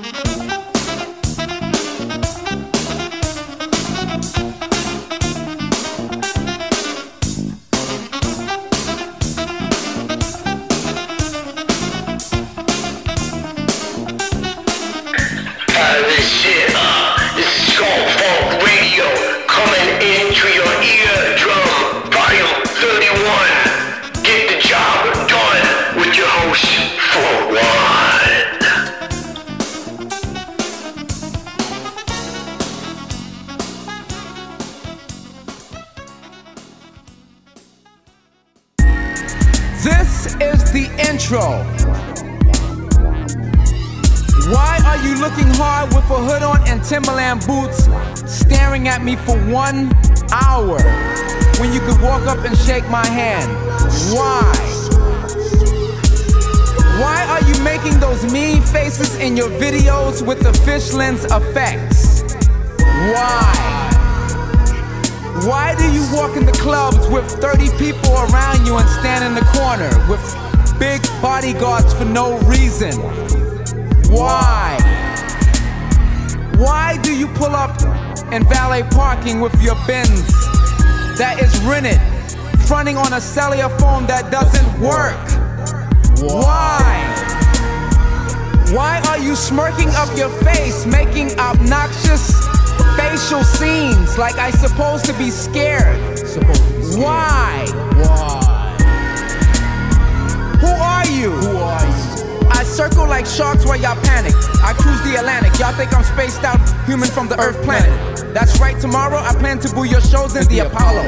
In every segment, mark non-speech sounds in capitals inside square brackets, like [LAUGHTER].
Müzik on a cellular phone that doesn't work. Why? Why are you smirking up your face, making obnoxious facial scenes like I supposed to be scared? Why? Why? Sharks while y'all panic. I cruise the Atlantic. Y'all think I'm spaced out, human from the Earth planet. That's right, tomorrow I plan to boo your shows in the Apollo.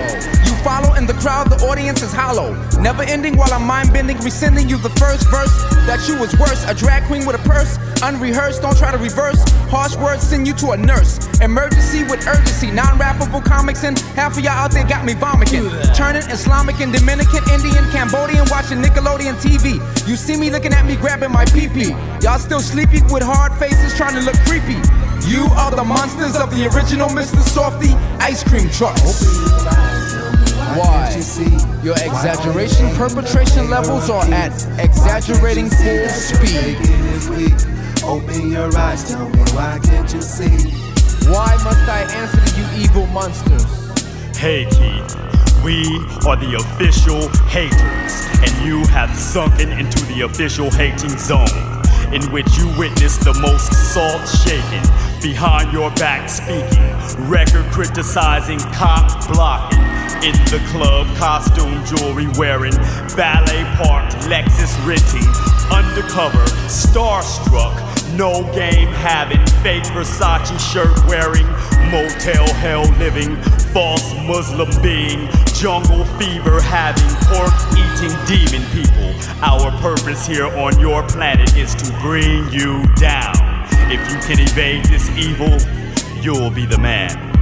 You follow in the crowd, the audience is hollow. Never ending while I'm mind bending, rescinding you the first verse that you was worse. A drag queen with a purse, unrehearsed, don't try to reverse. Harsh words send you to a nurse. Emergency with urgency, non rappable comics, and half of y'all out there got me vomiting. Turning Islamic and Dominican, Indian, Cambodian, watching Nickelodeon TV. You see me looking at me grabbing my pee pee. Y'all still sleepy with hard faces trying to look creepy. You are the monsters of the original Mr. Softee ice cream trucks. Why? Your exaggeration perpetration levels are at exaggerating full speed. Open your eyes, tell me why can't you see? Why must I answer to you evil monsters? Hey Keith, we are the official haters, and you have sunken into the official hating zone in which you witness the most salt shaking, behind your back speaking, record criticizing, cop blocking. In the club, costume jewelry wearing, ballet parked, Lexus renting, undercover, starstruck, no game having, fake Versace shirt wearing, motel hell living, false Muslim being, jungle fever having, pork eating demon people. Our purpose here on your planet is to bring you down. If you can evade this evil, you'll be the man.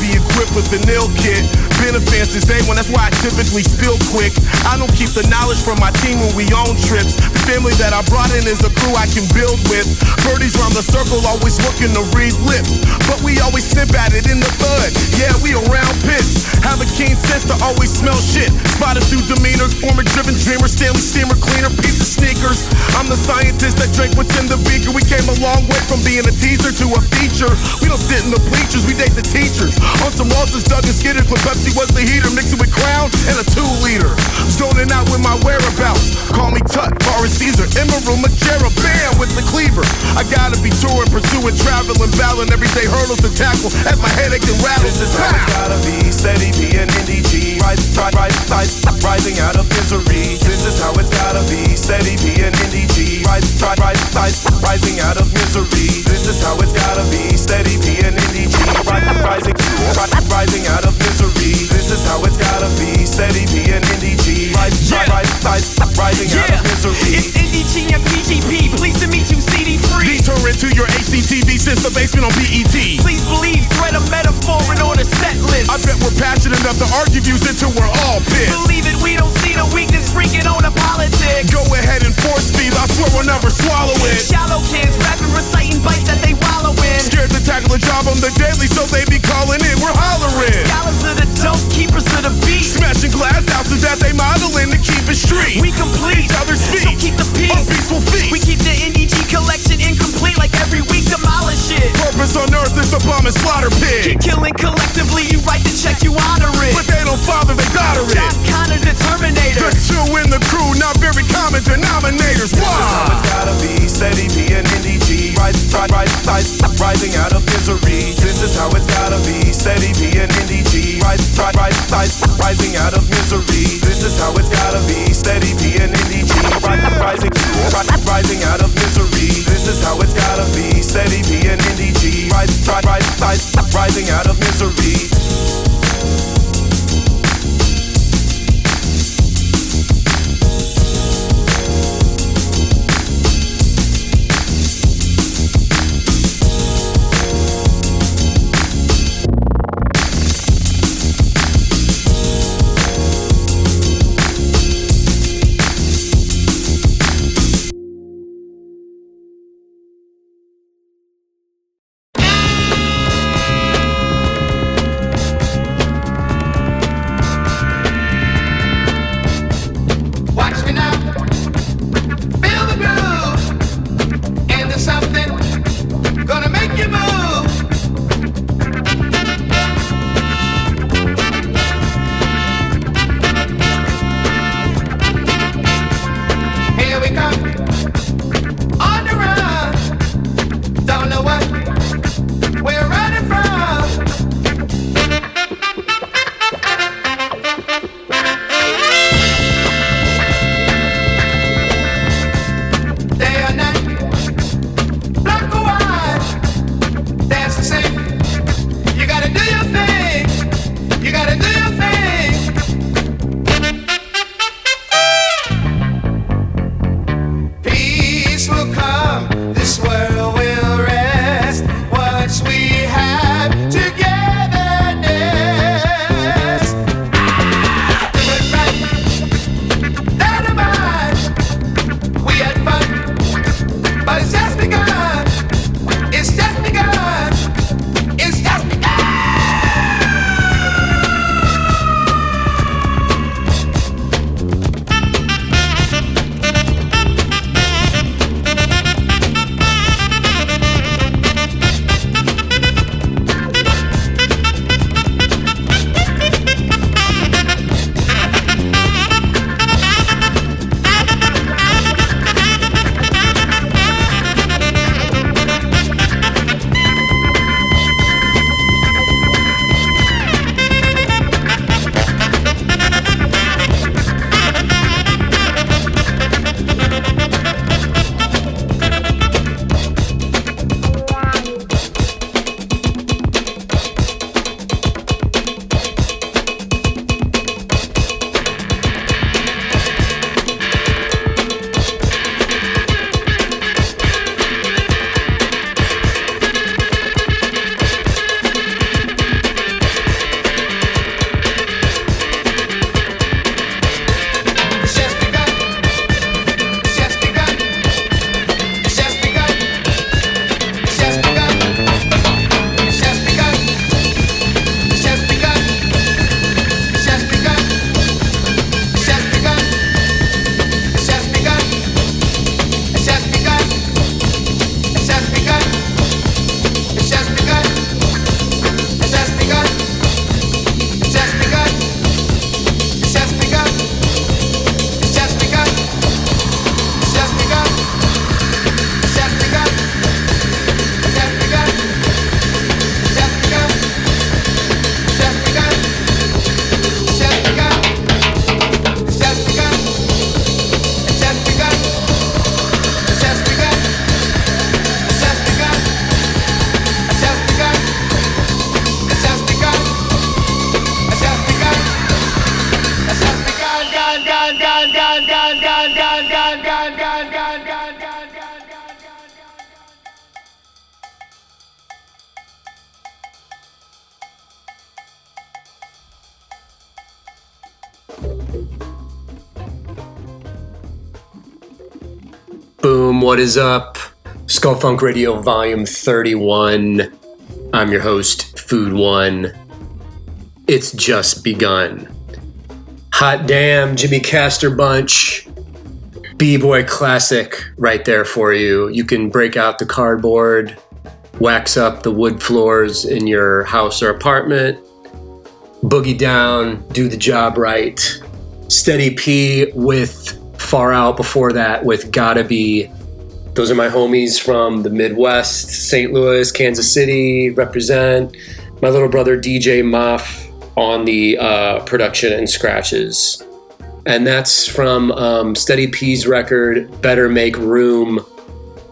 Be equipped with an ill kit. Been a fan since day one, that's why I typically spill quick. I don't keep the knowledge from my team when we own trips. The family that I brought in is a crew I can build with. Birdies round the circle, always looking to read lips. But we always snip at it in the bud. Yeah, we around pits. Have a keen sense to always smell shit. Spotted through demeanor, former driven dreamer, Stanley steamer cleaner, pizza sneakers. I'm the scientist that drank what's in the beaker. We came a long way from being a teaser to a feature. We don't sit in the bleachers, we date the teachers. On some losses, Doug and Skidders when Pepsi was the heater, mixing with Crown and a two liter. Zoning out with my whereabouts. Call me Tut, Forest Caesar, Emerald, Majera, bam with the cleaver. I gotta be touring, pursuing, traveling, battling everyday hurdles to tackle as my headache and rattles. This is how it's gotta be. Steady being NDG. Rise, rise, rise, rise, rising out of misery. This is how it's gotta be. Steady being NDG. Rise, rise, rise, rise, rising out of misery. This is how it's gotta be. Steady being NDG. Rising, rising out of misery. This is how it's gotta be. Steady being. Rise, Yeah. rise, rise, rising out of misery. it's and PGP. Pleased to meet you, CD free. Detour into your HDTV since the basement on BET. Please believe, thread a metaphor in order set list. I bet we're passionate enough to argue views until we're all pissed. Believe it, we don't see the weakness freaking on the politics. Go ahead and force feed, I swear we'll never swallow it. Shallow kids rapping, reciting bites that they wallow in. Scared to tackle a job on the daily, so they be calling in. We're hollering. Scholars of the dope, keepers of the beat. Smashing glass houses that they modeling to keep it street. We complete, Each other's so feet. keep the peace. peaceful feet. We keep the NDG collection incomplete, like every week demolish it. Purpose on earth is to bomb and slaughter Keep killing collectively, you write the check, you honor it. But they don't father, they daughter it. John. Connor, the Terminator. The two in the crew, not very common denominators. Why? it's gotta be. Steady being NDG. Rise, rise, rise, rise, rising out of misery. This is how it's gotta be. Steady being NDG. Rise, rise, rise, rise, rising out of misery. This is how it's gotta be. Steady being NDG. Rise, rising, ri- rising out of misery. This is how it's gotta be. Steady being NDG. Rise, rise, rise, rise, rising out of misery. Jamaica. What is up? Skull Funk Radio Volume 31. I'm your host, Food One. It's just begun. Hot damn, Jimmy Castor Bunch. B Boy Classic right there for you. You can break out the cardboard, wax up the wood floors in your house or apartment, boogie down, do the job right. Steddy P with Farout before that with Gotta Be. Those are my homies from the Midwest, St. Louis, Kansas City, represent. My little brother DJ Moff on the uh, production and scratches. And that's from um, Steddy P's record, Better Make Room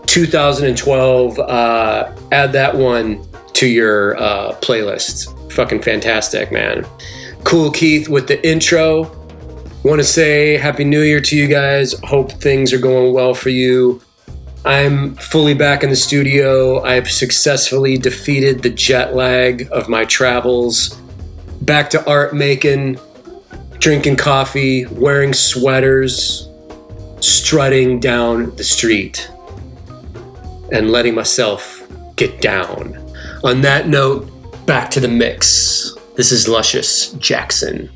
2012. Uh, add that one to your uh, playlist. Fucking fantastic, man. Kool Keith with the intro. Want to say Happy New Year to you guys. Hope things are going well for you. I'm fully back in the studio. I've successfully defeated the jet lag of my travels. Back to art making, drinking coffee, wearing sweaters, strutting down the street, and letting myself get down. On that note, back to the mix. This is Luscious Jackson.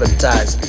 advertise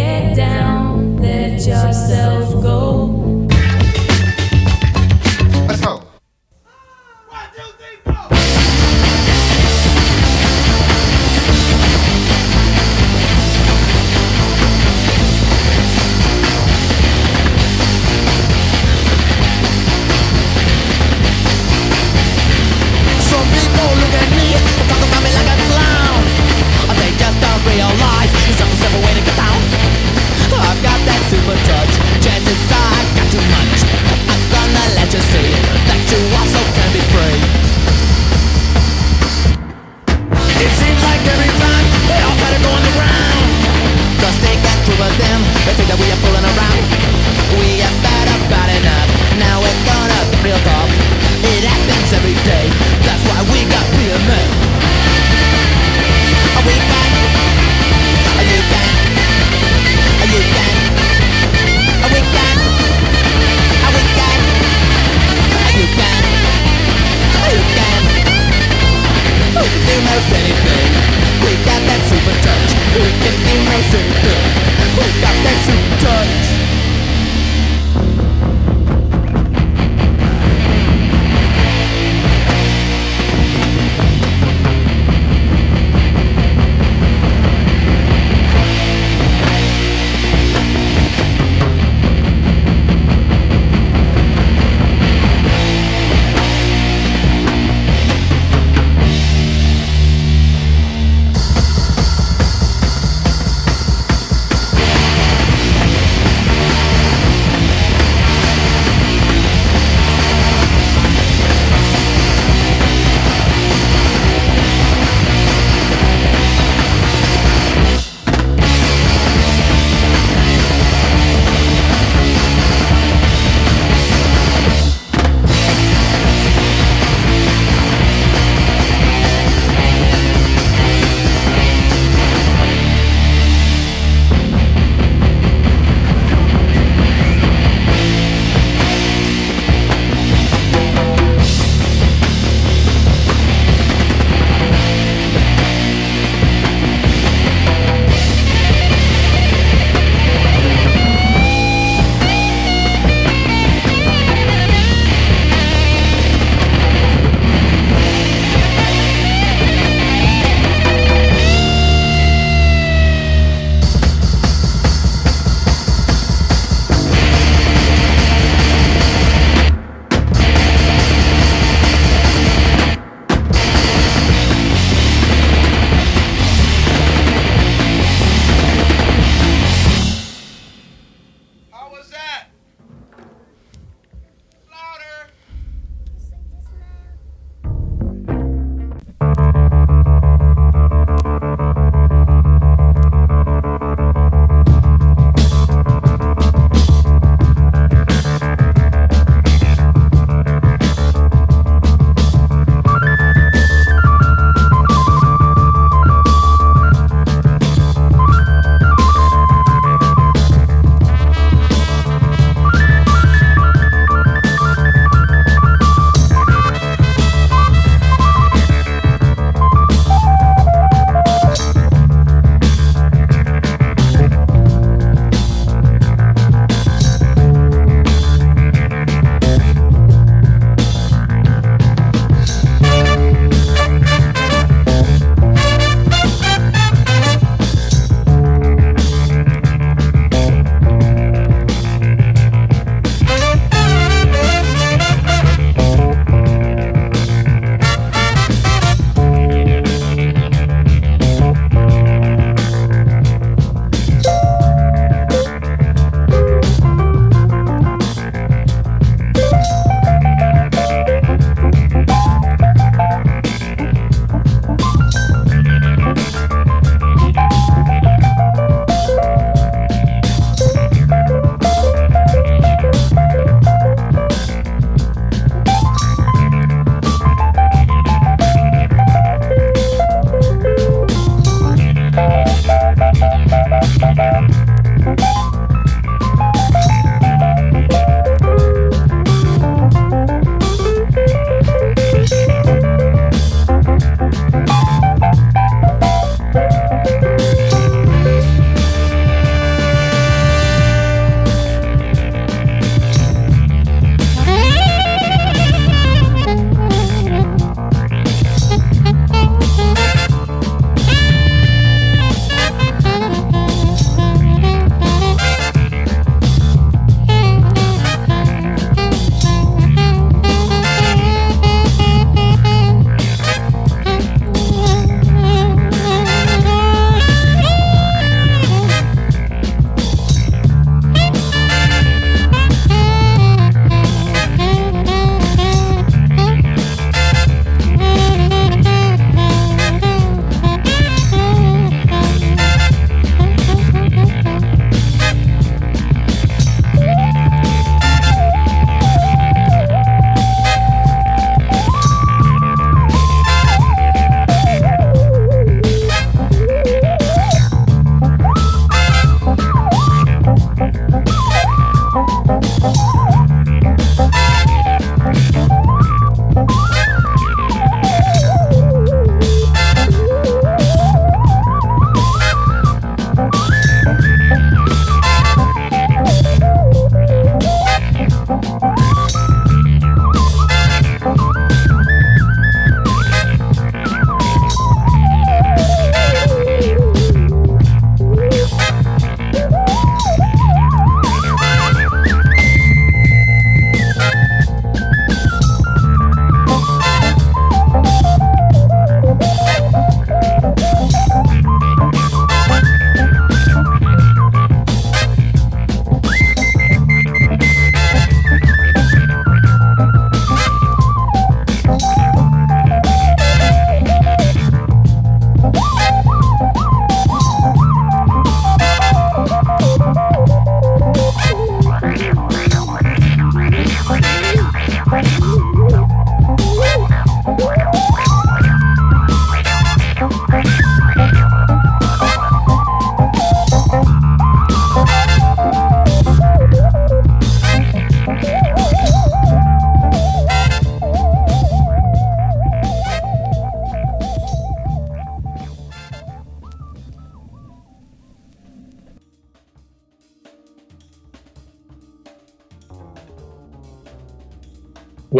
get down.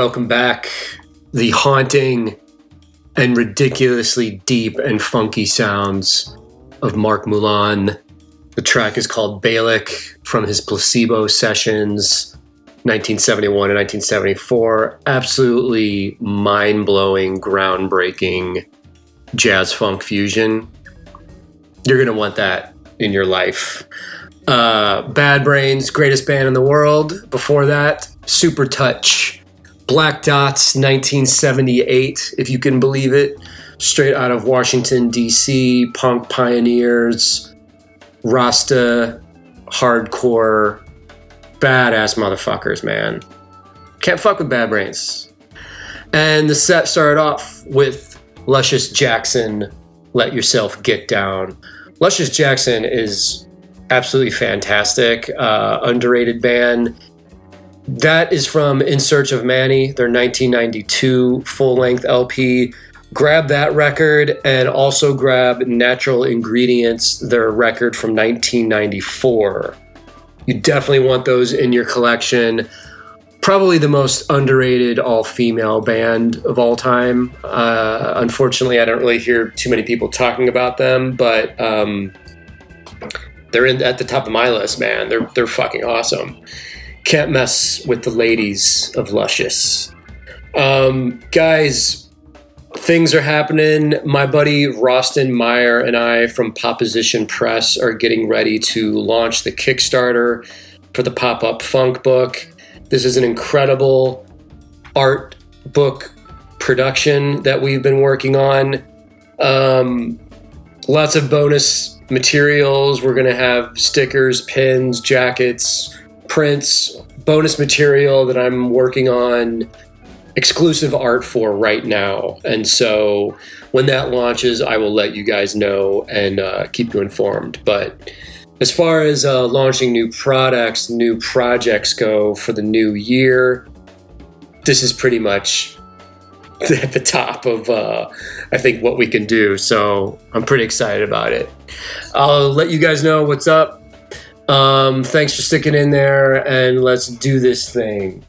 Welcome back. The haunting and ridiculously deep and funky sounds of Marc Moulin. The track is called Balek from his Placebo sessions, 1971 and 1974. Absolutely mind blowing, groundbreaking jazz funk fusion. You're going to want that in your life. Uh, Bad Brains, greatest band in the world. Before that, Super Touch, Black Dots, 1978, if you can believe it. Straight out of Washington, D.C., punk pioneers, Rasta, hardcore, badass motherfuckers, man. Can't fuck with Bad Brains. And the set started off with Luscious Jackson, Let Yourself Get Down. Luscious Jackson is absolutely fantastic, uh, underrated band. That is from In Search of Manny, their 1992 full length LP. Grab that record and also grab Natural Ingredients, their record from 1994. You definitely want those in your collection. Probably the most underrated all female band of all time. Uh, unfortunately, I don't really hear too many people talking about them, but um, they're in, at the top of my list, man. They're, they're fucking awesome. Can't mess with the ladies of Luscious. Um, guys, things are happening. My buddy Rostin Meyer and I from Poposition Press are getting ready to launch the Kickstarter for the pop up funk book. This is an incredible art book production that we've been working on. Um, lots of bonus materials. We're going to have stickers, pins, jackets, prints, bonus material that I'm working on exclusive art for right now. And so when that launches, I will let you guys know and uh, keep you informed. But as far as uh, launching new products, new projects go for the new year, this is pretty much [LAUGHS] at the top of, uh, I think, what we can do. So I'm pretty excited about it. I'll let you guys know what's up. Um, thanks for sticking in there, and let's do this thing.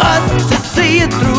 Us to see it through.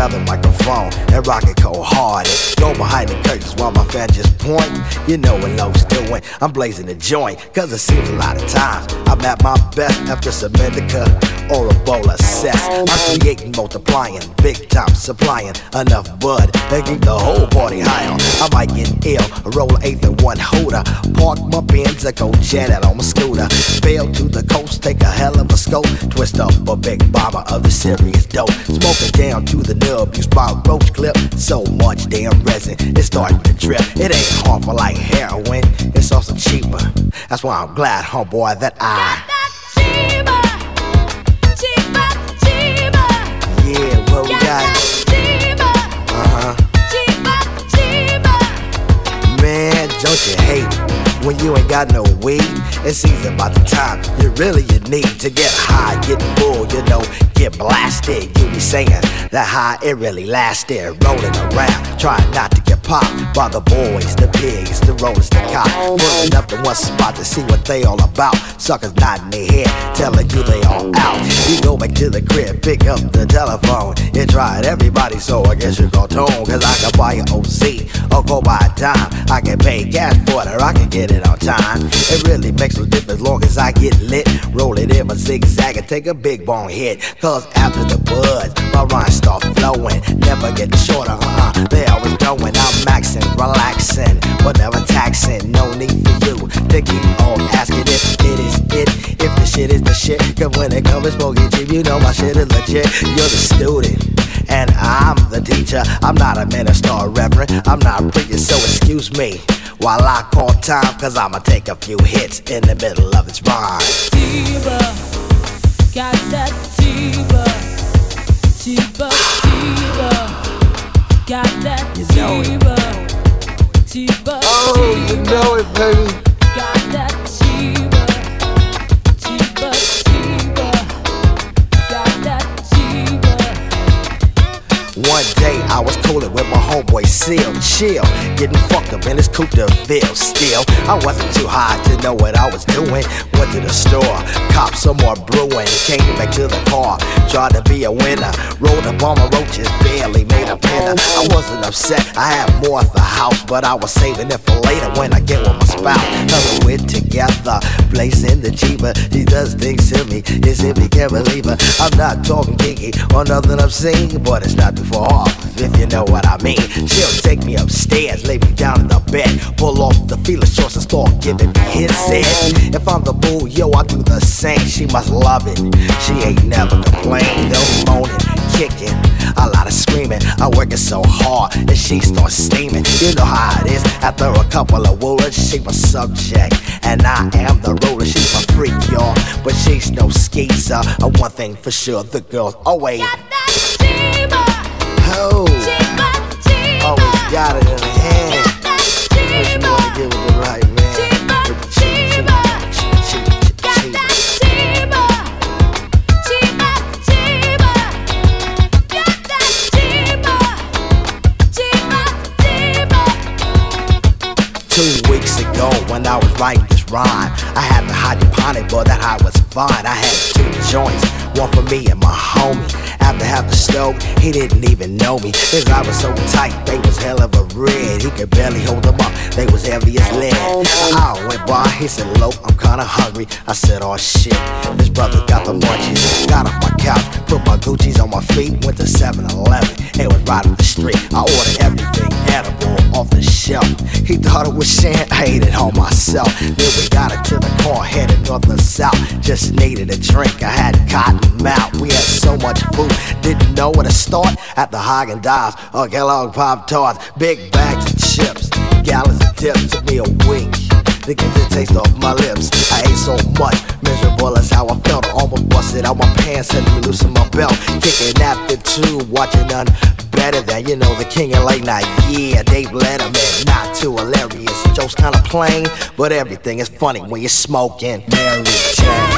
Grab the microphone and rock it cold hearted. Go behind the curtains while my fan just point. You know what Loc's doing. I'm blazing the joint, cause it seems a lot of times I'm at my best after Semitica or a bowl of cess. I'm creating, multiplying, big time supplying enough bud to keep the whole party high on. I might get ill, roll an eighth and one holder, park my Benz, I go jet out on my scooter, bail to the coast, take a hell of a scope, twist up a big bomber of the serious dope, smoking down to the nub, use my roach clip, so much damn resin, it's starting to drip. It ain't harmful like heroin, it's also cheaper. That's why I'm glad, homeboy, that I. Man, don't you hate when you ain't got no weed? It seems about the time you really you need to get high, get full, you know, get blasted. You be saying that high it really lasted, rolling around, trying not to get popped by the boys, the pigs, the rollers, the cops, pulling up to one spot to see what they all about. Suckers nodding their head, telling you they all out. You go back to the crib, pick up the telephone, you tried everybody, so I guess you go tone, cause I can buy an OC or go buy a dime. I can pay cash for it or I can get it on time. It really makes no as long as I get lit. Roll it in my zigzag and take a big bone hit. Cause after the buzz, my rhymes start flowing. Never get shorter, uh uh. They always going. I'm maxing, relaxing, but never taxing. No need for you to keep on asking if it is it. If the shit is the shit. Cause when it comes to smoking you know my shit is legit. You're the student. And I'm the teacher. I'm not a minister or reverend. I'm not preaching, so excuse me while I call time. Cause I'ma take a few hits in the middle of its rhyme. Diva, got that diva, diva, diva, got that You know it. diva, diva, Oh, you know it, baby. One day I was coolin' with my homeboy Seal, chill, getting fucked up in his coupe de ville. Still, I wasn't too high to know what I was doing. Went to the store, copped some more brewing, came back to the car, tried to be a winner. Rolled up on my roaches, barely made a pinner. I wasn't upset, I had more at the house, but I was saving it for later when I get with my spouse. Her we're together, blazing the Jeeper. She does things to me, as if you can't believe her. I'm not talking kinky or nothing obscene, but it's not far off, if you know what I mean. She'll take me upstairs, lay me down in the bed, pull off the feeler shorts and start giving me his head. If I'm the bull, yo, I do the same. She must love it. She ain't never complained, though moaning, kicking, a lot of screaming. I'm working so hard that she starts steaming. You know how it is. After a couple of woolers, she my subject, and I am the ruler. She's my freak, y'all, but she's no skeezer. Uh, one thing for sure, the girls always. Oh, always got it in her hand. But she wanna give it the right man. Cheap. Two weeks ago, when I was writing this rhyme, I had the hydroponic, but that high was fine. I had two joints, one for me and my homie. The stove, he didn't even know me. His eyes were so tight, they was hell of a red. He could barely hold them up, they was heavy as lead. Oh, Hour went by, he said, Lope, I'm kinda hungry. I said, oh shit, this brother got the munchies. Got off my couch, put my Gucci's on my feet, went to 7-Eleven. It was right up the street. I ordered everything edible off the shelf. He thought it was sham, I ate it all myself. Then we got it to the car, headed north and south. Just needed a drink, I had cotton mouth. We had so much food, didn't know where to start. At the Haagen Dazs or Kellogg Pop Tarts, big bags of chips, gallons of dips. Took me a week to get the taste off my lips. I ate so much, miserable as how I felt. Almost busted out my pants, had me loosen my belt. Kicking after two, watching none better than, you know, the king of late night. Yeah, Dave Letterman, not too hilarious. Jokes kinda plain, but everything is funny when you're smoking Mary Jane.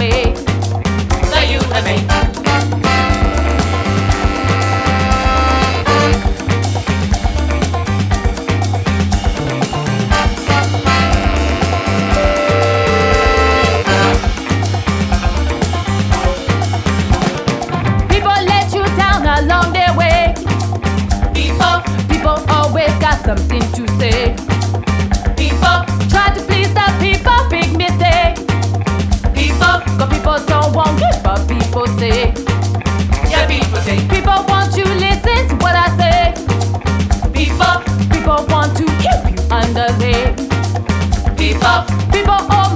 People People want to listen to what I say. People, people want to keep you under there. People, people.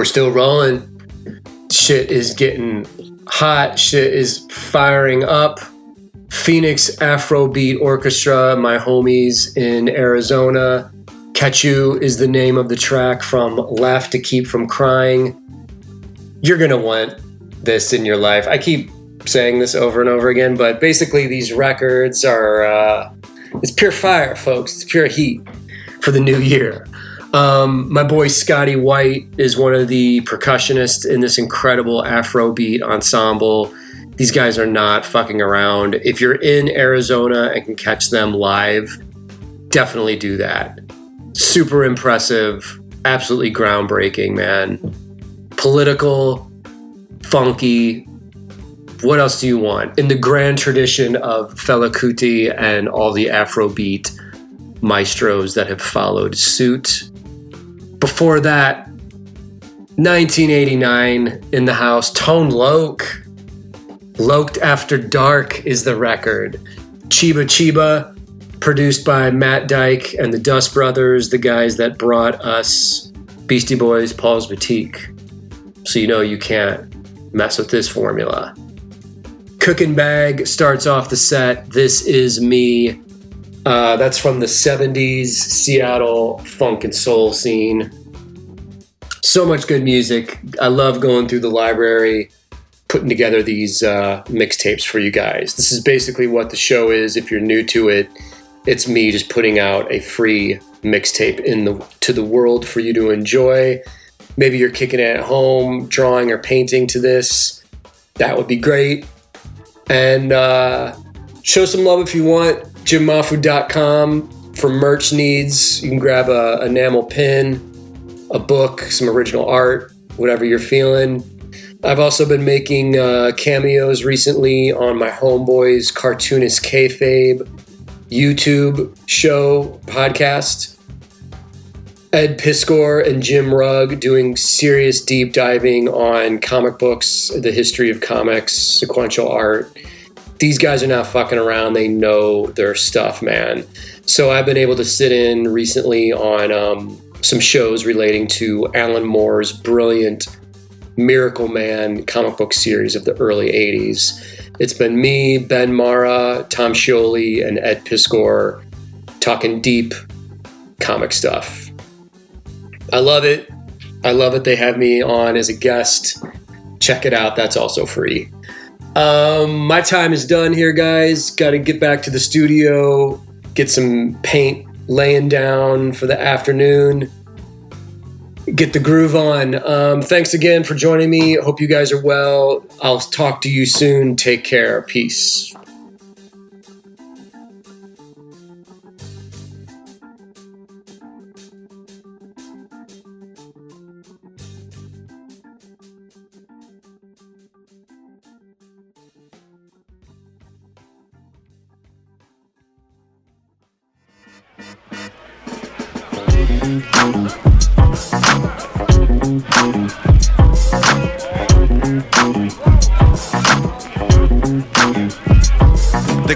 We're still rolling. Shit is getting hot. Shit is firing up. Phoenix Afrobeat Orchestra, my homies in Arizona. Catchu is the name of the track from Laugh to Keep from Crying. You're gonna want this in your life. I keep saying this over and over again, but basically, these records are uh, it's pure fire, folks. It's pure heat for the new year. Um, my boy Scotty White is one of the percussionists in this incredible Afrobeat ensemble. These guys are not fucking around. If you're in Arizona and can catch them live, definitely do that. Super impressive, absolutely groundbreaking, man. Political, funky. What else do you want? In the grand tradition of Fela Kuti and all the Afrobeat maestros that have followed suit. Before that, 1989 in the house, Tone Loc. Loc-ed After Dark is the record. Cheeba Cheeba, produced by Matt Dike and the Dust Brothers, the guys that brought us Beastie Boys, Paul's Boutique. So you know you can't mess with this formula. Cookin' Bag starts off the set. This is me. Uh, that's from the 70s Seattle funk and soul scene. So much good music. I love going through the library, putting together these uh, mixtapes for you guys. This is basically what the show is. If you're new to it, it's me just putting out a free mixtape in the to the world for you to enjoy. Maybe you're kicking it at home, drawing or painting to this. That would be great. And uh, show some love if you want. jimmahfood.com for merch needs. You can grab a enamel pin, a book, some original art, whatever you're feeling. I've also been making uh, cameos recently on my homeboys Cartoonist Kayfabe YouTube show podcast. Ed Piskor and Jim Rugg doing serious deep diving on comic books, the history of comics, sequential art. These guys are not fucking around. They know their stuff, man. So I've been able to sit in recently on um, some shows relating to Alan Moore's brilliant Miracleman comic book series of the early 80s. It's been me, Ben Marra, Tom Scioli, and Ed Piskor talking deep comic stuff. I love it. I love it. They have me on as a guest. Check it out. That's also free. Um, my time is done here, guys. Got to get back to the studio, get some paint laying down for the afternoon, get the groove on. Um, thanks again for joining me. Hope you guys are well. I'll talk to you soon. Take care. Peace.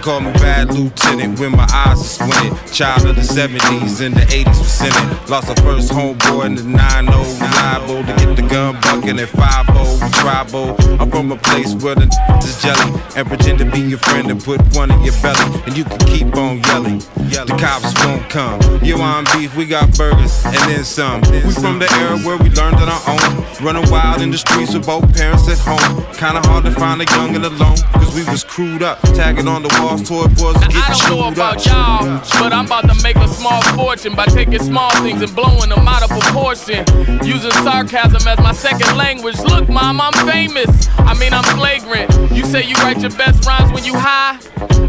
Call me bad lieutenant when my eyes are squinted. Child of the 70s and the 80s was in it. Lost a first homeboy in the 9 0 reliable to get the gun bucking at 5 0 tribal. I'm from a place where the is jelly and pretend to be your friend and put one in your belly. And you can keep on yelling. The cops won't come. You want beef, we got burgers and then some. We from the era where we learned on our own. Running wild in the streets with both parents at home. Kinda hard to find a young and alone. Cause we was crewed up, tagging on the toy boys get I don't know about y'all, but I'm about to make a small fortune by taking small things and blowing them out of proportion. Using sarcasm as my second language. Look, mom, I'm famous. I mean, I'm flagrant. You say you write your best rhymes when you high.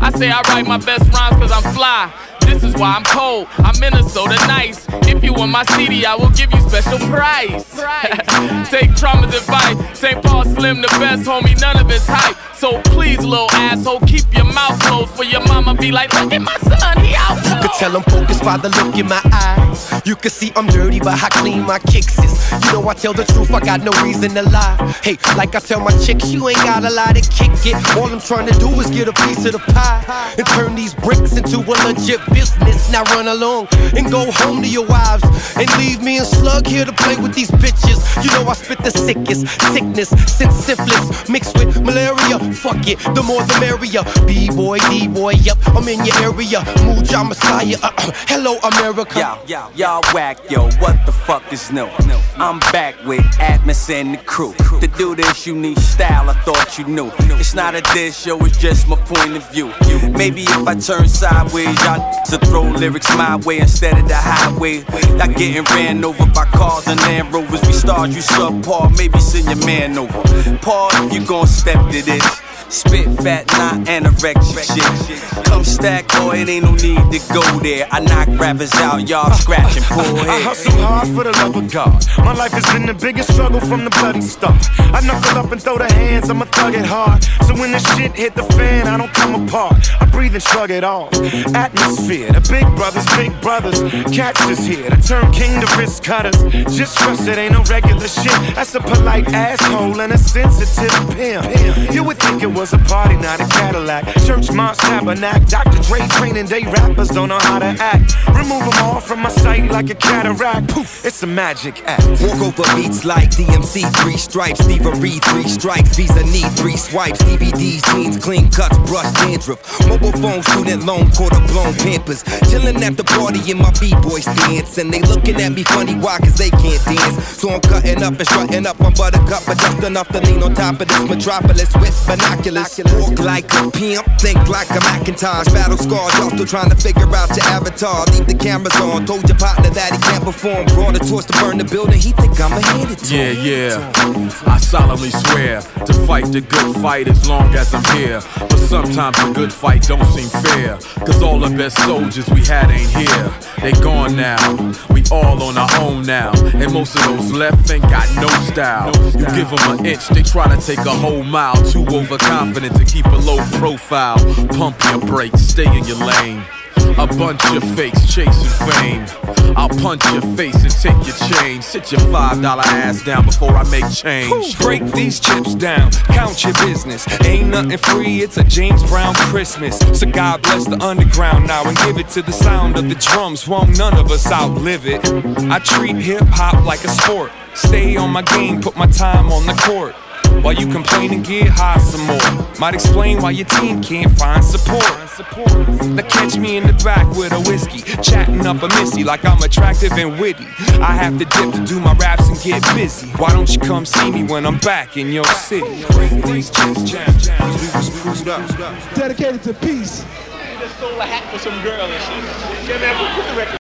I say I write my best rhymes cause I'm fly. This is why I'm cold. I'm Minnesota nice. If you want my CD, I will give you special price. [LAUGHS] Take trauma's advice. St. Paul Slim the best, homie, none of it's hype. So please, little asshole, keep your mouth closed for your mama be like, look at my son, he out. Could tell I'm focused by the look in my eyes. You can see I'm dirty, but how clean my kicks is. You know I tell the truth, I got no reason to lie. Hey, like I tell my chicks, you ain't gotta lie to kick it. All I'm trying to do is get a piece of the pie and turn these bricks into a legit business. Now run along and go home to your wives and leave me and Slug here to play with these bitches. You know I spit the sickest sickness since syphilis mixed with malaria. Fuck it, the more the merrier. B-boy, D-boy, yep, I'm in your area. Muja Messiah, uh, uh, hello America. Yo, y'all whack, yo, what the fuck is new? I'm back with Atmos and the crew. To do this, you need style, I thought you knew. It's not a dish, yo, it's just my point of view. Maybe if I turn sideways, y'all to throw lyrics my way instead of the highway. Y'all getting ran over by cars and Land Rovers. We start you subpar, maybe send your man over. Paul, you gon' step to this. Spit fat, not anorexic shit. Come stack, boy, it ain't no need to go there. I knock rappers out, y'all scratch and [LAUGHS] pull I hustle hard for the love of God. My life has been the biggest struggle from the bloody start. I knuckle up and throw the hands, I'ma thug it hard. So when the shit hit the fan, I don't come apart. I breathe and shrug it off. Atmosphere, the big brothers, big brothers. Catch us here to turn king to wrist cutters. Just trust it ain't no regular shit. That's a polite asshole and a sensitive pimp. You would think it was a party, not a Cadillac. Church, mosque, tabernacle. Dr. Dre training day rappers don't know how to act. Remove them all from my sight like a cataract. Poof, it's a magic act. Walk over beats like DMC, three stripes. Steve Reed, three strikes. Visa need three swipes. DVDs, jeans, clean cuts, brush dandruff. Mobile phone, student loan, quarter blown pampers. Chilling at the party in my b-boys dance. And they looking at me funny, why? Cause they can't dance. So I'm cutting up and strutting up on buttercup, but just enough to lean on top of this metropolis with binoculars. Walk like a pimp, think like a Macintosh. Battle scars, y'all still trying to figure out your avatar. Leave the cameras on. Told your partner that he can't perform. Brought a torch to burn the building. He think I'ma hit it to Yeah, yeah. I solemnly swear to fight the good fight as long as I'm here. Sometimes a good fight don't seem fair. Cause all the best soldiers we had ain't here. They gone now. We all on our own now. And most of those left ain't got no style. You give them an inch, they try to take a whole mile. Too overconfident to keep a low profile. Pump your brakes, stay in your lane. A bunch of fakes chasing fame. I'll punch your face and take your change. Sit your five dollar ass down before I make change. Break these chips down, count your business. Ain't nothing free, it's a James Brown Christmas. So God bless the underground now and give it to the sound of the drums. Won't none of us outlive it. I treat hip hop like a sport. Stay on my game, put my time on the court. While you complain and get high some more. Might explain why your team can't find support. Now catch me in the back with a whiskey, chatting up a missy like I'm attractive and witty. I have to dip to do my raps and get busy. Why don't you come see me when I'm back in your city? Dedicated to peace. Just stole a hat for some girl and shit. Yeah, man, put the record